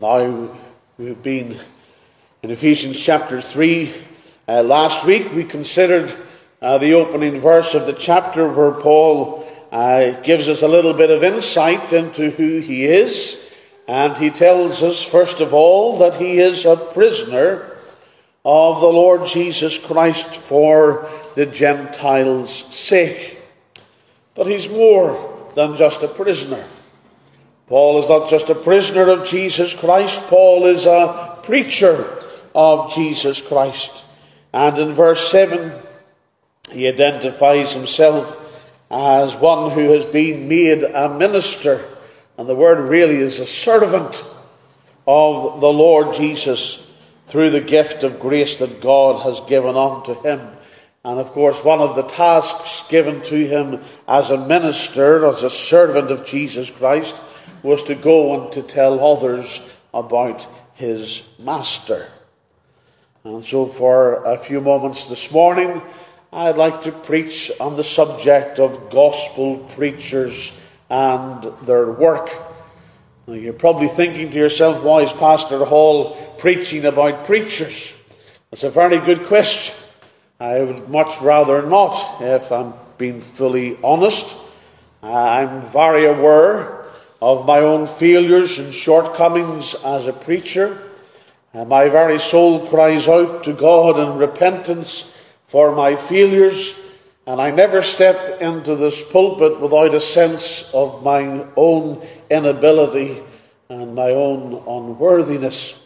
Now, we've been in Ephesians chapter 3. Uh, last week we considered uh, the opening verse of the chapter where Paul uh, gives us a little bit of insight into who he is. And he tells us, first of all, that he is a prisoner of the Lord Jesus Christ for the Gentiles' sake. But he's more than just a prisoner. Paul is not just a prisoner of Jesus Christ, Paul is a preacher of Jesus Christ. And in verse 7, he identifies himself as one who has been made a minister. And the word really is a servant of the Lord Jesus through the gift of grace that God has given unto him. And of course, one of the tasks given to him as a minister, as a servant of Jesus Christ, was to go and to tell others about his master. And so, for a few moments this morning, I'd like to preach on the subject of gospel preachers and their work. Now, you're probably thinking to yourself, why is Pastor Hall preaching about preachers? That's a very good question. I would much rather not, if I'm being fully honest. I'm very aware of my own failures and shortcomings as a preacher. And my very soul cries out to God in repentance for my failures. And I never step into this pulpit without a sense of my own inability and my own unworthiness.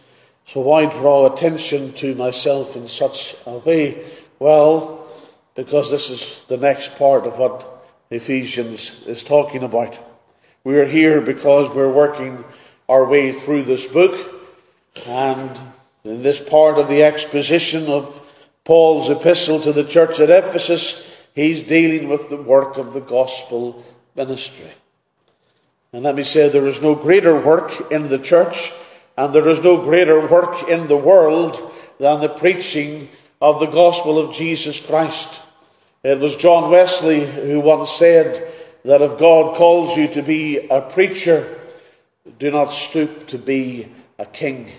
So why draw attention to myself in such a way? Well, because this is the next part of what Ephesians is talking about. We are here because we're working our way through this book, and in this part of the exposition of Paul's epistle to the church at Ephesus, he's dealing with the work of the gospel ministry. And let me say, there is no greater work in the church, and there is no greater work in the world than the preaching of the gospel of Jesus Christ. It was John Wesley who once said, that if God calls you to be a preacher, do not stoop to be a king.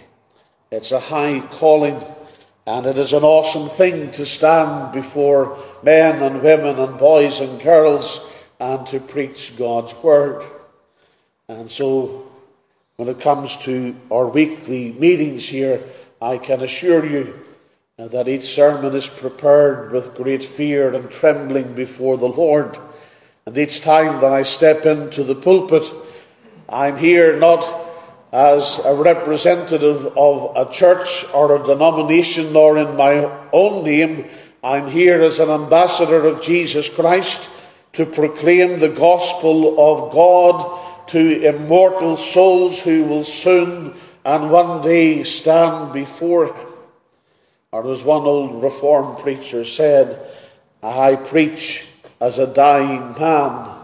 It's a high calling, and it is an awesome thing to stand before men and women and boys and girls and to preach God's word. And so, when it comes to our weekly meetings here, I can assure you that each sermon is prepared with great fear and trembling before the Lord. And each time that I step into the pulpit, I'm here not as a representative of a church or a denomination nor in my own name. I'm here as an ambassador of Jesus Christ to proclaim the gospel of God to immortal souls who will soon and one day stand before Him. Or as one old Reformed preacher said, I preach as a dying man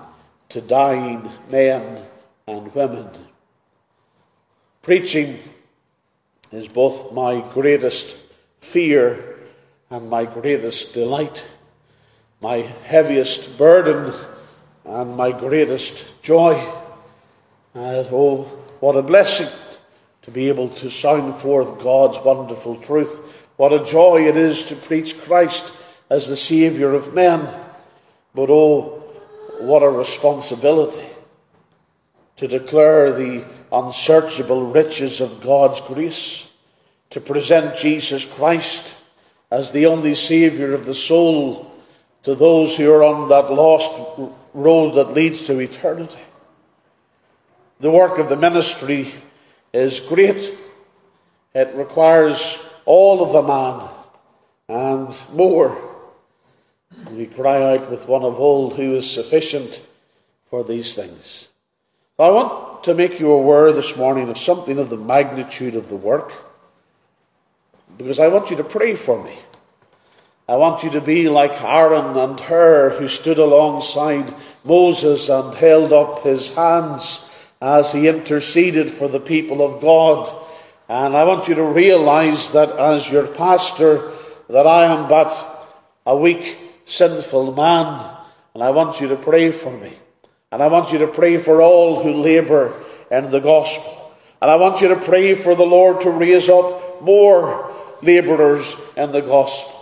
to dying men and women. Preaching is both my greatest fear and my greatest delight, my heaviest burden and my greatest joy. And oh, what a blessing to be able to sound forth God's wonderful truth. What a joy it is to preach Christ as the Saviour of men. But oh, what a responsibility to declare the unsearchable riches of God's grace, to present Jesus Christ as the only Saviour of the soul to those who are on that lost road that leads to eternity. The work of the ministry is great. It requires all of the man and more. We cry out with one of old who is sufficient for these things. I want to make you aware this morning of something of the magnitude of the work because I want you to pray for me. I want you to be like Aaron and Hur who stood alongside Moses and held up his hands as he interceded for the people of God. And I want you to realize that as your pastor, that I am but a weak sinful man, and I want you to pray for me. And I want you to pray for all who labour in the gospel. And I want you to pray for the Lord to raise up more labourers in the gospel.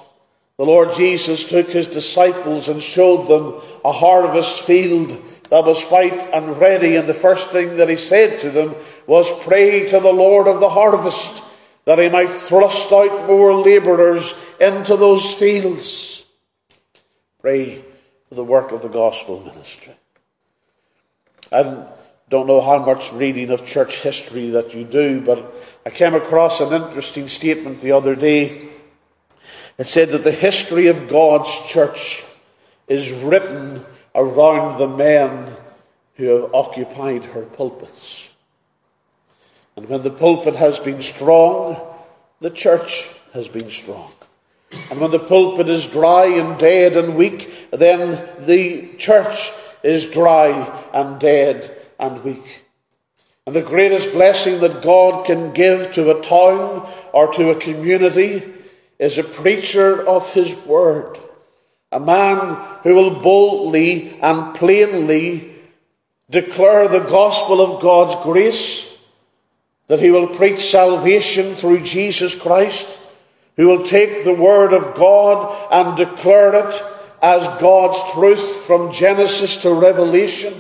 The Lord Jesus took his disciples and showed them a harvest field that was white and ready, and the first thing that he said to them was, Pray to the Lord of the harvest that he might thrust out more labourers into those fields. Pray for the work of the gospel ministry. I don't know how much reading of church history that you do, but I came across an interesting statement the other day it said that the history of God's church is written around the men who have occupied her pulpits. And when the pulpit has been strong, the church has been strong. And when the pulpit is dry and dead and weak, then the church is dry and dead and weak. And the greatest blessing that God can give to a town or to a community is a preacher of his word, a man who will boldly and plainly declare the gospel of God's grace, that he will preach salvation through Jesus Christ, who will take the word of God and declare it as God's truth from Genesis to Revelation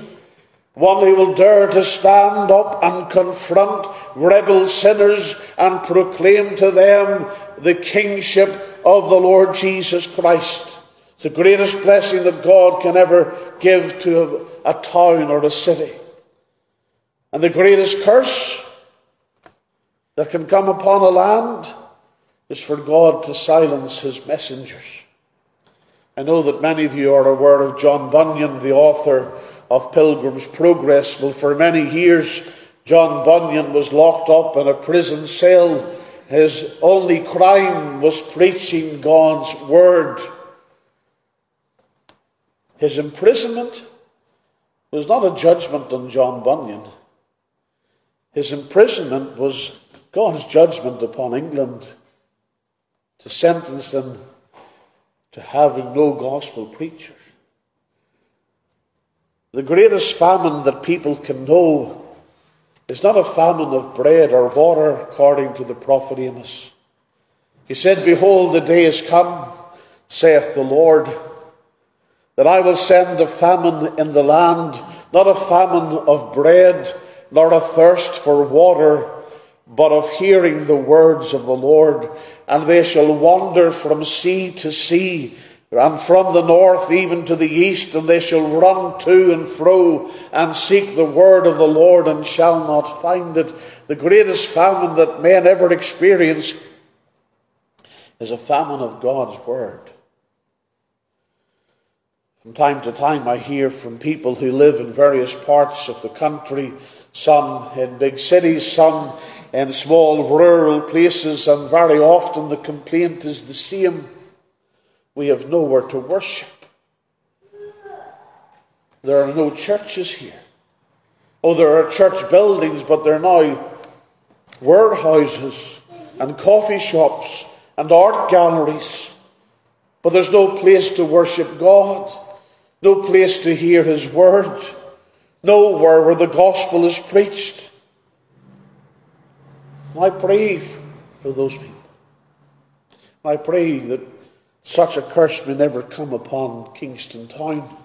one who will dare to stand up and confront rebel sinners and proclaim to them the kingship of the Lord Jesus Christ. It's the greatest blessing that God can ever give to a, a town or a city. And the greatest curse that can come upon a land is for God to silence his messengers. I know that many of you are aware of John Bunyan, the author of Pilgrim's Progress. Well, for many years, John Bunyan was locked up in a prison cell. His only crime was preaching God's word. His imprisonment was not a judgment on John Bunyan. His imprisonment was God's judgment upon England to sentence them to having no gospel preachers. The greatest famine that people can know is not a famine of bread or water, according to the prophet Amos. He said, Behold, the day is come, saith the Lord, that I will send a famine in the land, not a famine of bread, nor a thirst for water, but of hearing the words of the Lord. And they shall wander from sea to sea and from the north even to the east, and they shall run to and fro and seek the word of the Lord and shall not find it. The greatest famine that men ever experience is a famine of God's word. From time to time, I hear from people who live in various parts of the country, some in big cities, some in small rural places, and very often the complaint is the same we have nowhere to worship. There are no churches here. Oh, there are church buildings, but they're now warehouses and coffee shops and art galleries. But there's no place to worship God, no place to hear His word, nowhere where the gospel is preached. I pray for those people. I pray that such a curse may never come upon Kingston Town.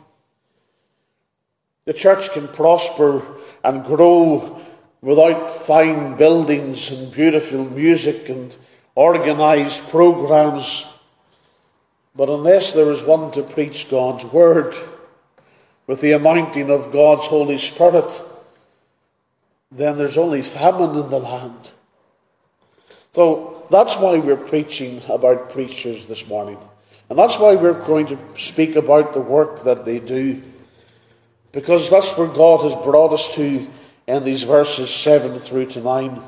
The church can prosper and grow without fine buildings and beautiful music and organised programs. But unless there is one to preach God's word with the anointing of God's Holy Spirit, then there's only famine in the land. So that's why we're preaching about preachers this morning. And that's why we're going to speak about the work that they do. Because that's where God has brought us to in these verses 7 through to 9,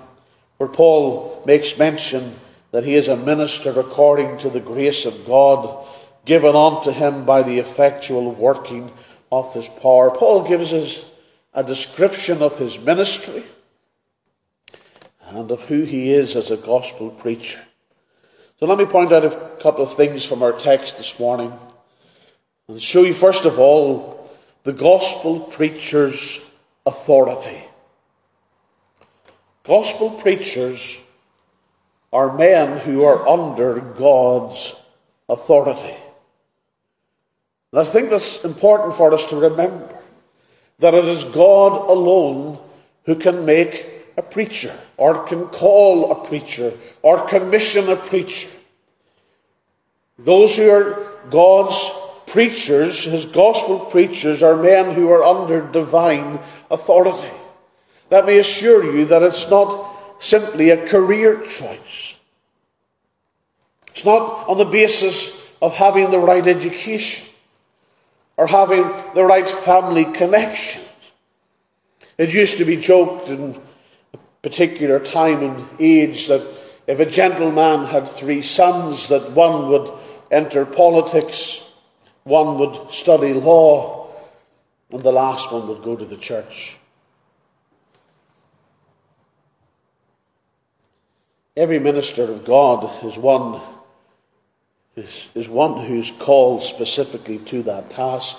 where Paul makes mention that he is a minister according to the grace of God given unto him by the effectual working of his power. Paul gives us a description of his ministry and of who he is as a gospel preacher. So let me point out a couple of things from our text this morning and show you, first of all, the gospel preacher's authority. Gospel preachers are men who are under God's authority. And I think that's important for us to remember that it is God alone who can make a preacher, or can call a preacher, or commission a preacher. Those who are God's preachers, his gospel preachers, are men who are under divine authority. Let me assure you that it's not simply a career choice. It's not on the basis of having the right education or having the right family connections. It used to be joked in a particular time and age that if a gentleman had three sons, that one would enter politics, one would study law, and the last one would go to the church. Every minister of God is one is, is one who's called specifically to that task.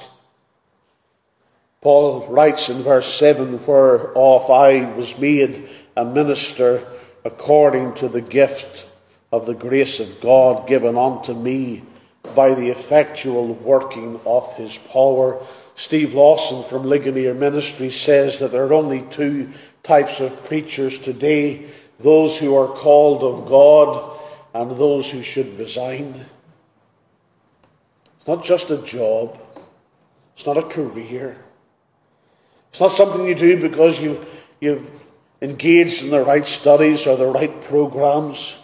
Paul writes in verse 7 Whereof I was made a minister according to the gift of the grace of God given unto me by the effectual working of his power. Steve Lawson from Ligonier Ministry says that there are only two types of preachers today those who are called of God and those who should resign. It's not just a job. It's not a career. It's not something you do because you, you've engaged in the right studies or the right programs.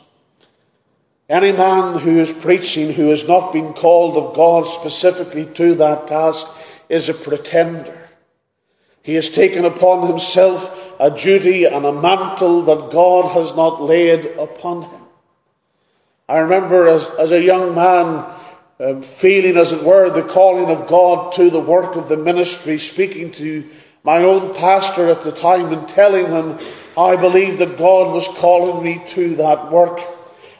Any man who is preaching who has not been called of God specifically to that task is a pretender. He has taken upon himself a duty and a mantle that God has not laid upon him. I remember as, as a young man um, feeling, as it were, the calling of God to the work of the ministry, speaking to my own pastor at the time and telling him I believed that God was calling me to that work.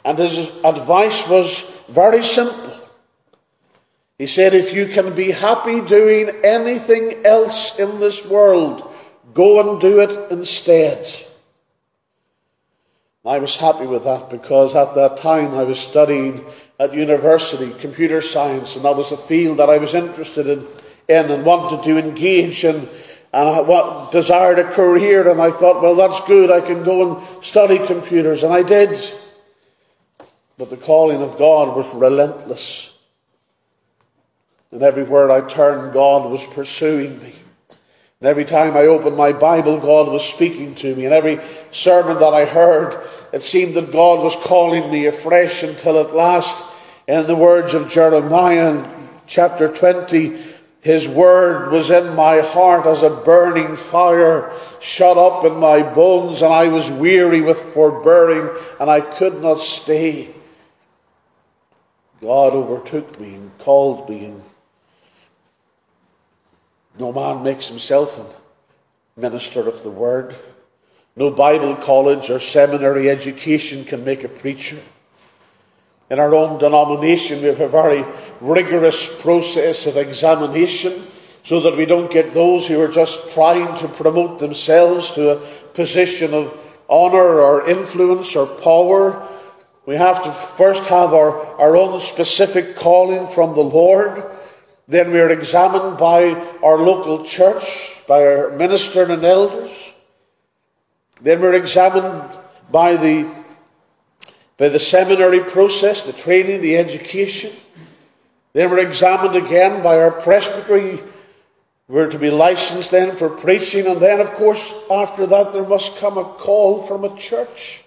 And his advice was very simple. He said, If you can be happy doing anything else in this world, go and do it instead. I was happy with that because at that time I was studying at university computer science, and that was a field that I was interested in, in and wanted to engage in, and I what desired a career. And I thought, well, that's good. I can go and study computers, and I did. But the calling of God was relentless, and everywhere I turned, God was pursuing me. And every time I opened my Bible, God was speaking to me. And every sermon that I heard, it seemed that God was calling me afresh until at last, in the words of Jeremiah chapter 20, his word was in my heart as a burning fire shut up in my bones, and I was weary with forbearing, and I could not stay. God overtook me and called me and no man makes himself a minister of the word. No Bible college or seminary education can make a preacher. In our own denomination, we have a very rigorous process of examination so that we don't get those who are just trying to promote themselves to a position of honour or influence or power. We have to first have our, our own specific calling from the Lord. Then we are examined by our local church, by our minister and elders. Then we're examined by the, by the seminary process, the training, the education. They we're examined again by our presbytery. We're to be licensed then for preaching. And then, of course, after that, there must come a call from a church.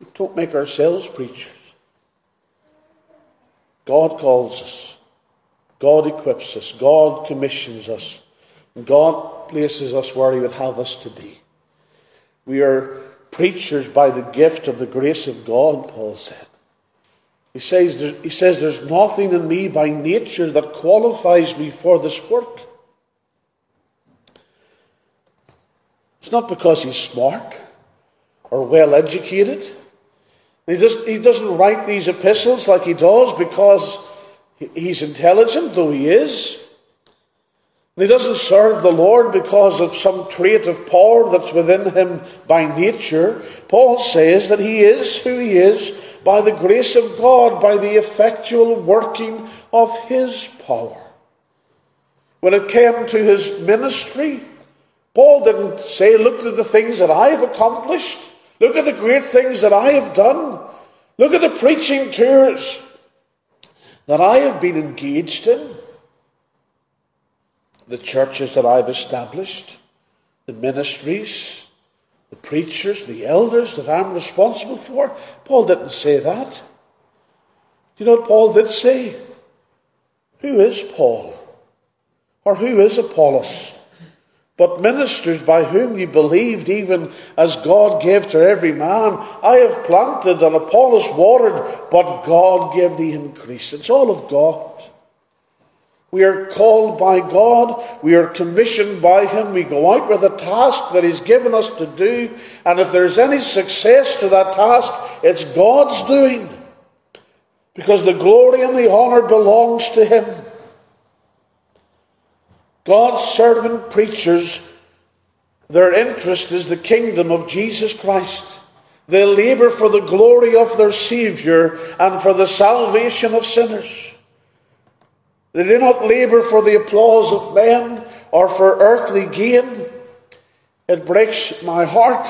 We don't make ourselves preachers. God calls us. God equips us. God commissions us. God places us where He would have us to be. We are preachers by the gift of the grace of God, Paul said. He says, he says, There's nothing in me by nature that qualifies me for this work. It's not because he's smart or well educated. He, does, he doesn't write these epistles like he does because he's intelligent, though he is. He doesn't serve the Lord because of some trait of power that's within him by nature. Paul says that he is who he is by the grace of God, by the effectual working of his power. When it came to his ministry, Paul didn't say, Look at the things that I have accomplished. Look at the great things that I have done. Look at the preaching tours that I have been engaged in the churches that I've established, the ministries, the preachers, the elders that I'm responsible for. Paul didn't say that. Do you know what Paul did say? Who is Paul? Or who is Apollos? But ministers by whom you believed, even as God gave to every man. I have planted and Apollos watered, but God gave the increase. It's all of God. We are called by God. We are commissioned by Him. We go out with a task that He's given us to do. And if there's any success to that task, it's God's doing. Because the glory and the honour belongs to Him. God's servant preachers, their interest is the kingdom of Jesus Christ. They labour for the glory of their Saviour and for the salvation of sinners. They do not labour for the applause of men or for earthly gain. It breaks my heart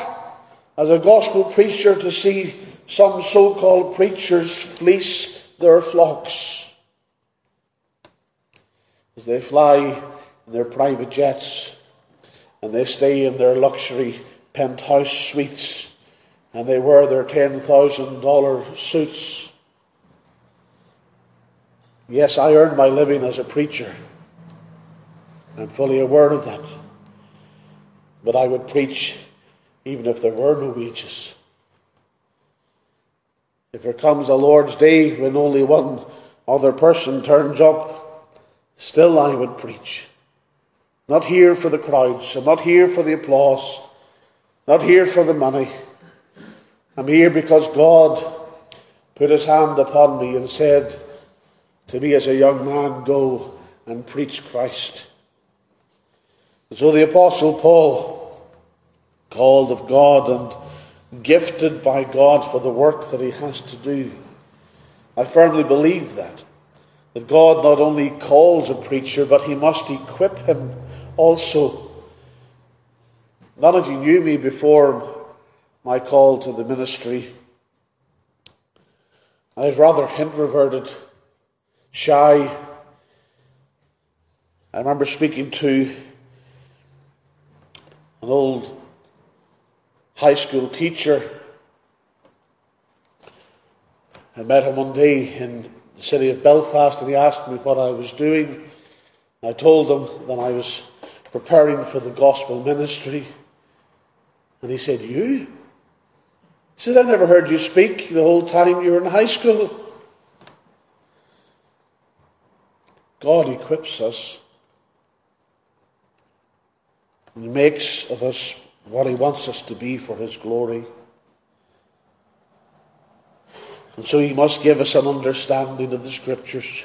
as a gospel preacher to see some so called preachers fleece their flocks as they fly in their private jets and they stay in their luxury penthouse suites and they wear their $10,000 suits Yes, I earn my living as a preacher. I'm fully aware of that. But I would preach even if there were no wages. If there comes a Lord's day when only one other person turns up, still I would preach. Not here for the crowds, I'm not here for the applause, not here for the money. I'm here because God put his hand upon me and said, to me as a young man, go and preach Christ. And so the Apostle Paul, called of God and gifted by God for the work that he has to do, I firmly believe that. That God not only calls a preacher, but he must equip him also. None of you knew me before my call to the ministry. I was rather introverted shy. I remember speaking to an old high school teacher. I met him one day in the city of Belfast and he asked me what I was doing. I told him that I was preparing for the gospel ministry. And he said, You? He said, I never heard you speak the whole time you were in high school. God equips us He makes of us what He wants us to be for His glory. And so He must give us an understanding of the Scriptures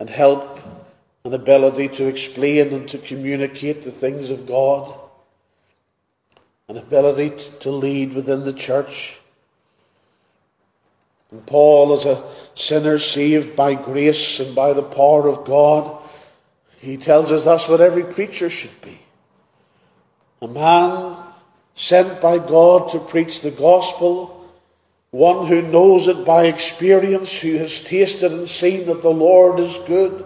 and help an ability to explain and to communicate the things of God, an ability to lead within the church and Paul, as a sinner saved by grace and by the power of God, he tells us that's what every preacher should be. A man sent by God to preach the gospel, one who knows it by experience, who has tasted and seen that the Lord is good,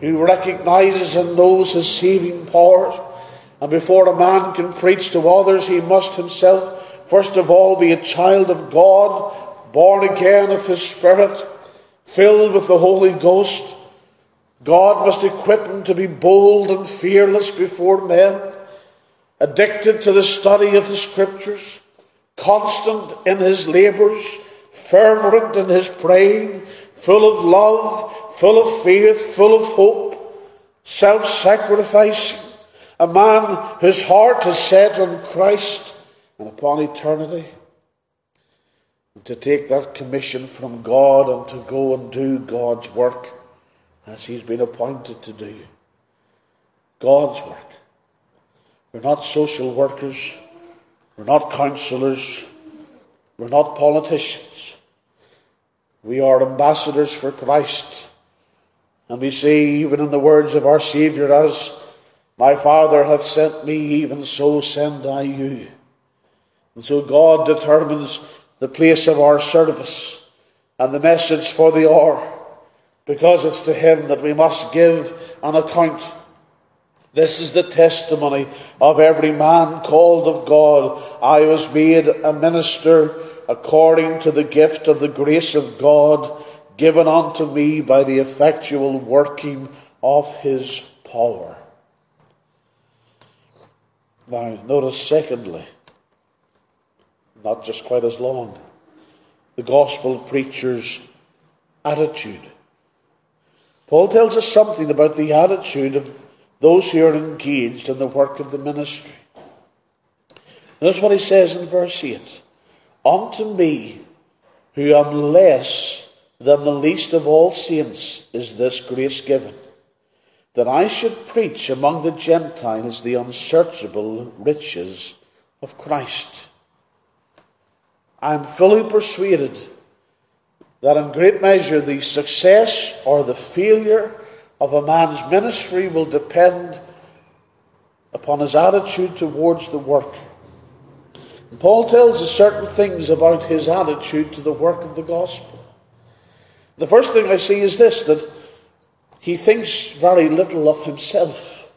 who recognizes and knows his saving power. And before a man can preach to others, he must himself, first of all, be a child of God born again of His Spirit, filled with the Holy Ghost. God must equip him to be bold and fearless before men, addicted to the study of the Scriptures, constant in his labours, fervent in his praying, full of love, full of faith, full of hope, self sacrificing, a man whose heart is set on Christ and upon eternity to take that commission from God and to go and do God's work as he's been appointed to do. God's work. We're not social workers. We're not counselors. We're not politicians. We are ambassadors for Christ. And we say, even in the words of our Saviour, as my Father hath sent me, even so send I you. And so God determines the place of our service and the message for the hour, because it's to Him that we must give an account. This is the testimony of every man called of God. I was made a minister according to the gift of the grace of God given unto me by the effectual working of His power. Now, notice secondly, not just quite as long, the gospel preacher's attitude. Paul tells us something about the attitude of those who are engaged in the work of the ministry. Notice what he says in verse 8 Unto me, who am less than the least of all saints, is this grace given that I should preach among the Gentiles the unsearchable riches of Christ. I am fully persuaded that in great measure the success or the failure of a man's ministry will depend upon his attitude towards the work. And Paul tells us certain things about his attitude to the work of the gospel. The first thing I see is this that he thinks very little of himself.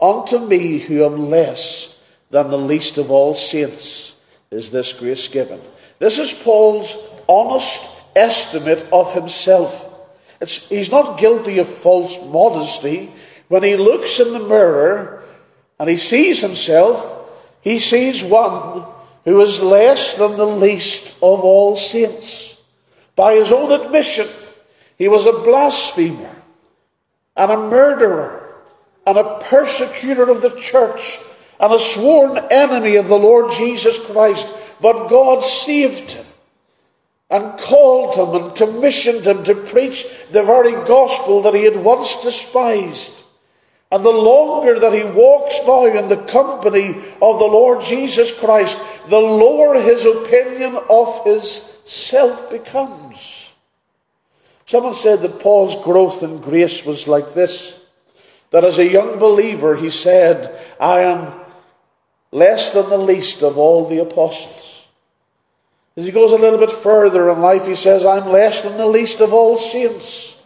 Unto me, who am less than the least of all saints, is this grace given. This is Paul's honest estimate of himself. It's, he's not guilty of false modesty. When he looks in the mirror and he sees himself, he sees one who is less than the least of all saints. By his own admission, he was a blasphemer and a murderer and a persecutor of the church and a sworn enemy of the Lord Jesus Christ. But God saved him and called him and commissioned him to preach the very gospel that he had once despised. And the longer that he walks now in the company of the Lord Jesus Christ, the lower his opinion of his self becomes. Someone said that Paul's growth in grace was like this that as a young believer, he said, I am less than the least of all the apostles. As he goes a little bit further in life, he says, I'm less than the least of all saints.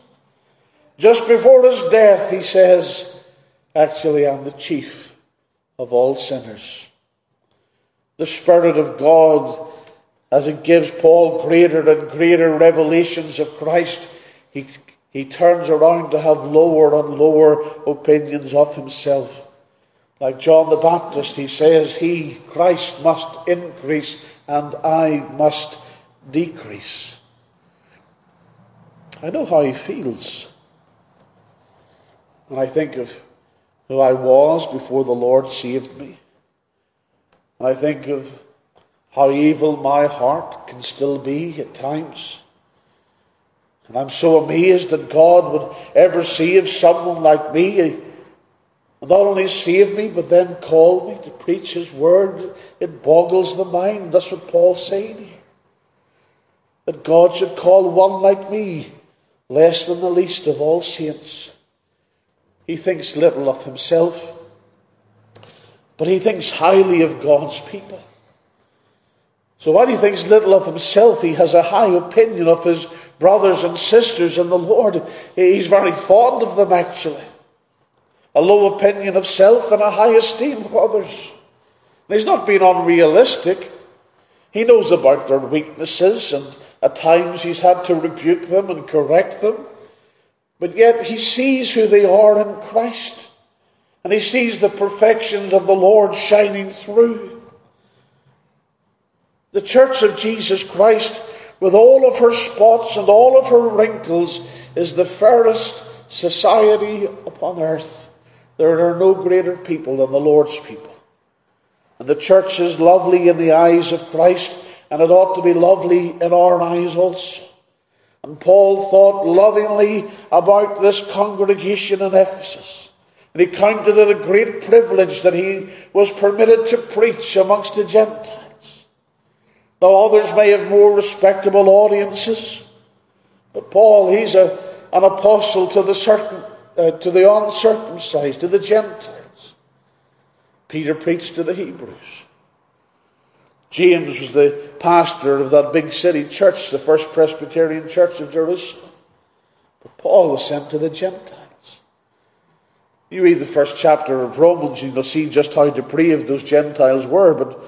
Just before his death, he says, Actually, I'm the chief of all sinners. The Spirit of God as it gives Paul greater and greater revelations of Christ, he, he turns around to have lower and lower opinions of himself. Like John the Baptist, he says, He, Christ, must increase and I must decrease. I know how he feels. And I think of who I was before the Lord saved me. And I think of how evil my heart can still be at times. And I'm so amazed that God would ever save someone like me. Not only save me, but then call me to preach His word. It boggles the mind. That's what Paul's saying. That God should call one like me less than the least of all saints. He thinks little of himself, but he thinks highly of God's people. So while he thinks little of himself, he has a high opinion of his brothers and sisters in the Lord. He's very fond of them, actually. A low opinion of self and a high esteem of others. And he's not being unrealistic. He knows about their weaknesses, and at times he's had to rebuke them and correct them. But yet he sees who they are in Christ. And he sees the perfections of the Lord shining through. The Church of Jesus Christ, with all of her spots and all of her wrinkles, is the fairest society upon earth. There are no greater people than the Lord's people. And the church is lovely in the eyes of Christ, and it ought to be lovely in our eyes also. And Paul thought lovingly about this congregation in Ephesus. And he counted it a great privilege that he was permitted to preach amongst the Gentiles. Though others may have more respectable audiences, but Paul, he's a, an apostle to the, certain, uh, to the uncircumcised, to the Gentiles. Peter preached to the Hebrews. James was the pastor of that big city church, the First Presbyterian Church of Jerusalem. But Paul was sent to the Gentiles. You read the first chapter of Romans, and you'll see just how depraved those Gentiles were. But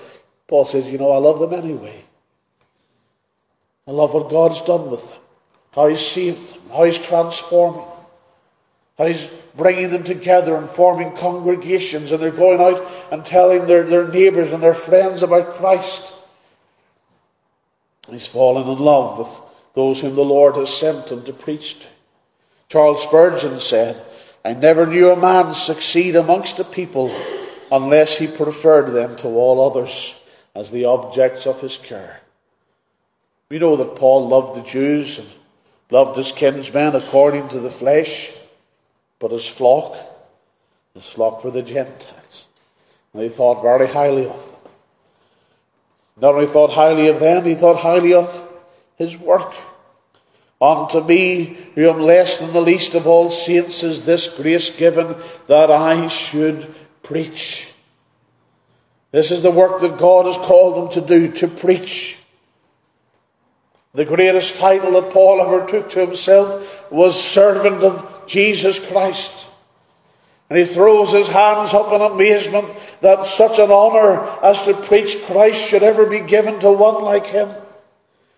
Paul says, You know, I love them anyway. I love what God's done with them, how He's saved them, how He's transforming how He's bringing them together and forming congregations, and they're going out and telling their, their neighbours and their friends about Christ. He's fallen in love with those whom the Lord has sent him to preach to. Charles Spurgeon said, I never knew a man succeed amongst the people unless he preferred them to all others as the objects of his care. We know that Paul loved the Jews and loved his kinsmen according to the flesh, but his flock, his flock were the Gentiles. And he thought very highly of them. Not only thought highly of them, he thought highly of his work. Unto me, who am less than the least of all saints, is this grace given that I should preach. This is the work that God has called him to do, to preach. The greatest title that Paul ever took to himself was servant of Jesus Christ. And he throws his hands up in amazement that such an honour as to preach Christ should ever be given to one like him.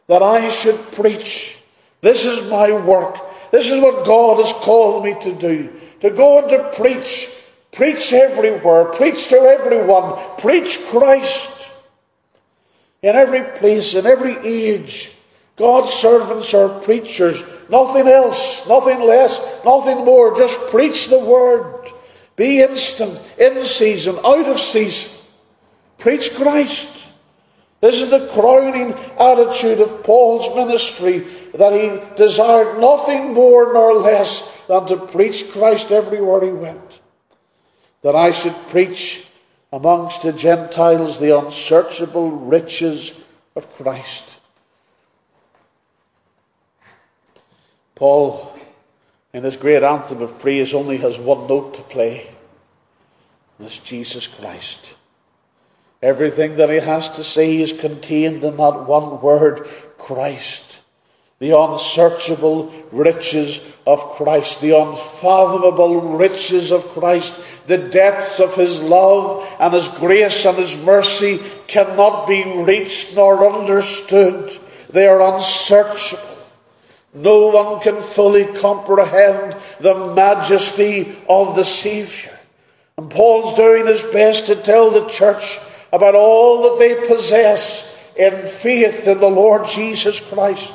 That I should preach. This is my work. This is what God has called me to do. To go and to preach. Preach everywhere. Preach to everyone. Preach Christ. In every place, in every age. God's servants are preachers. Nothing else, nothing less, nothing more. Just preach the word. Be instant, in season, out of season. Preach Christ. This is the crowning attitude of Paul's ministry that he desired nothing more nor less than to preach Christ everywhere he went. That I should preach amongst the Gentiles the unsearchable riches of Christ. Paul, in his great anthem of praise, only has one note to play. And it's Jesus Christ. Everything that he has to say is contained in that one word, Christ the unsearchable riches of Christ, the unfathomable riches of Christ, the depths of His love and His grace and His mercy cannot be reached nor understood. They are unsearchable. No one can fully comprehend the majesty of the Saviour. And Paul's doing his best to tell the church about all that they possess in faith in the Lord Jesus Christ.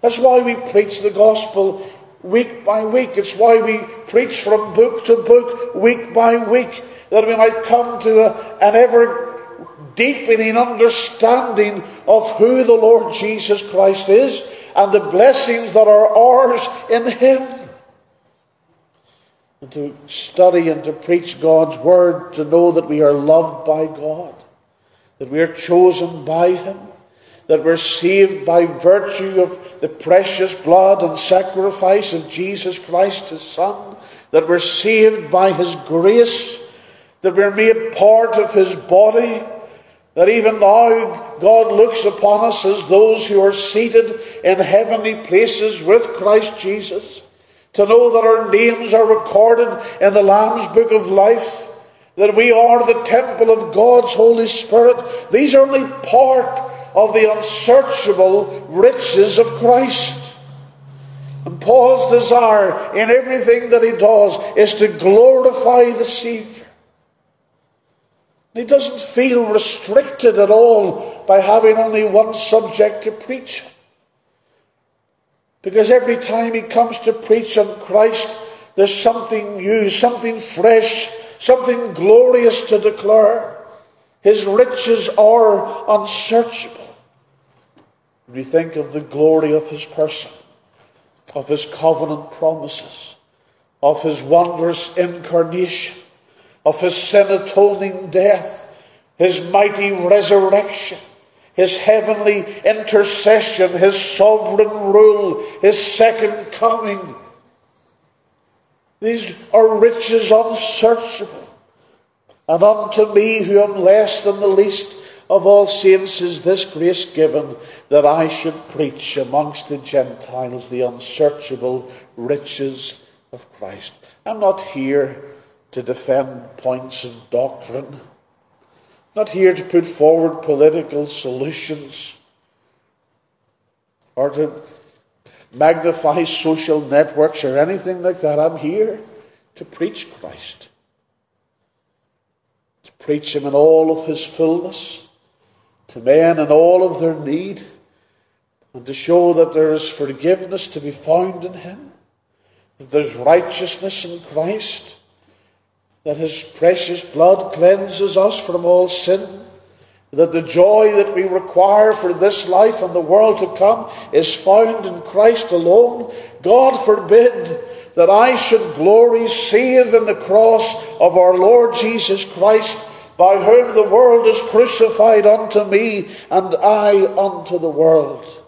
That's why we preach the gospel week by week. It's why we preach from book to book, week by week, that we might come to a, an ever deepening understanding of who the Lord Jesus Christ is and the blessings that are ours in Him. And to study and to preach God's Word, to know that we are loved by God, that we are chosen by Him that we're saved by virtue of the precious blood and sacrifice of Jesus Christ, His Son, that we're saved by His grace, that we're made part of His body, that even now God looks upon us as those who are seated in heavenly places with Christ Jesus, to know that our names are recorded in the Lamb's Book of Life, that we are the temple of God's Holy Spirit. These are only part of the unsearchable riches of Christ. And Paul's desire in everything that he does is to glorify the Savior. He doesn't feel restricted at all by having only one subject to preach. Because every time he comes to preach on Christ, there's something new, something fresh, something glorious to declare. His riches are unsearchable. We think of the glory of his person, of his covenant promises, of his wondrous incarnation, of his sin atoning death, his mighty resurrection, his heavenly intercession, his sovereign rule, his second coming. These are riches unsearchable. And unto me, who am less than the least of all saints, is this grace given that I should preach amongst the Gentiles the unsearchable riches of Christ. I'm not here to defend points of doctrine, not here to put forward political solutions or to magnify social networks or anything like that. I'm here to preach Christ to preach him in all of his fullness to men in all of their need, and to show that there is forgiveness to be found in him, that there's righteousness in Christ, that his precious blood cleanses us from all sin, that the joy that we require for this life and the world to come is found in Christ alone. God forbid that I should glory save in the cross of our Lord Jesus Christ by whom the world is crucified unto me, and I unto the world.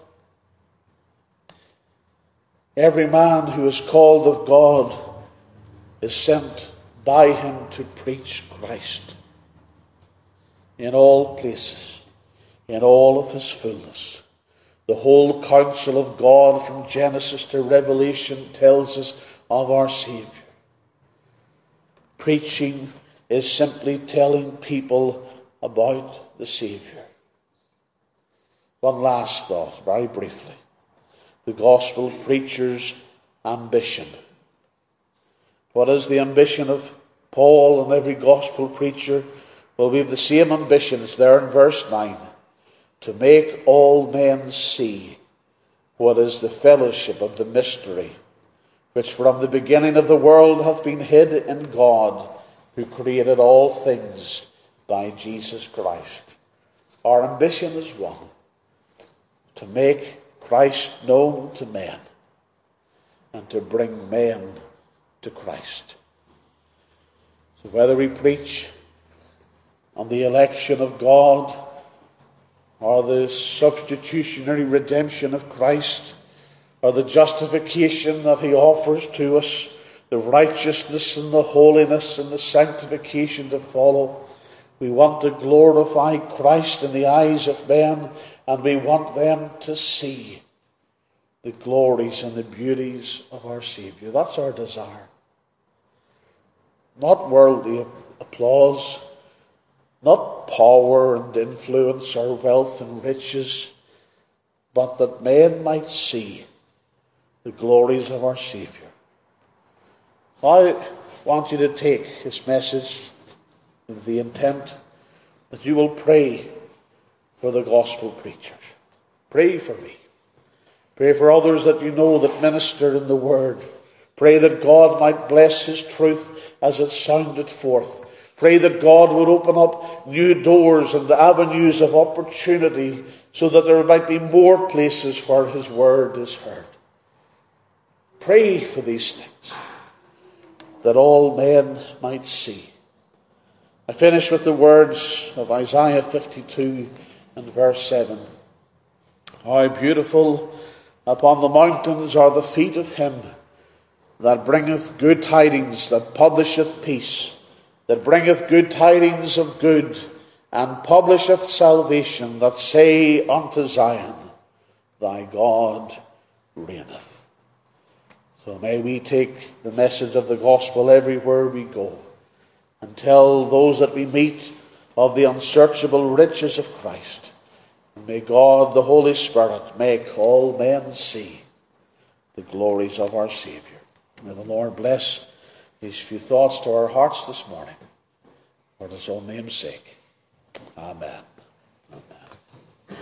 Every man who is called of God is sent by him to preach Christ in all places, in all of his fullness. The whole counsel of God from Genesis to Revelation tells us of our Saviour. Preaching is simply telling people about the Saviour. One last thought, very briefly. The gospel preacher's ambition. What is the ambition of Paul and every gospel preacher? will we have the same ambition. It's there in verse 9 to make all men see what is the fellowship of the mystery, which from the beginning of the world hath been hid in God who created all things by Jesus Christ. Our ambition is one to make Christ known to men and to bring men to Christ. Whether we preach on the election of God or the substitutionary redemption of Christ or the justification that he offers to us the righteousness and the holiness and the sanctification to follow. We want to glorify Christ in the eyes of men, and we want them to see the glories and the beauties of our Saviour. That's our desire. Not worldly applause, not power and influence or wealth and riches, but that men might see the glories of our Saviour. I want you to take this message with the intent that you will pray for the gospel preachers. Pray for me. Pray for others that you know that minister in the word. Pray that God might bless his truth as it sounded forth. Pray that God would open up new doors and avenues of opportunity so that there might be more places where his word is heard. Pray for these things that all men might see. I finish with the words of Isaiah 52 and verse 7. How beautiful upon the mountains are the feet of him that bringeth good tidings, that publisheth peace, that bringeth good tidings of good, and publisheth salvation, that say unto Zion, Thy God reigneth. So may we take the message of the gospel everywhere we go and tell those that we meet of the unsearchable riches of Christ. And may God, the Holy Spirit, make all men see the glories of our Saviour. May the Lord bless these few thoughts to our hearts this morning for his own name's sake. Amen. Amen.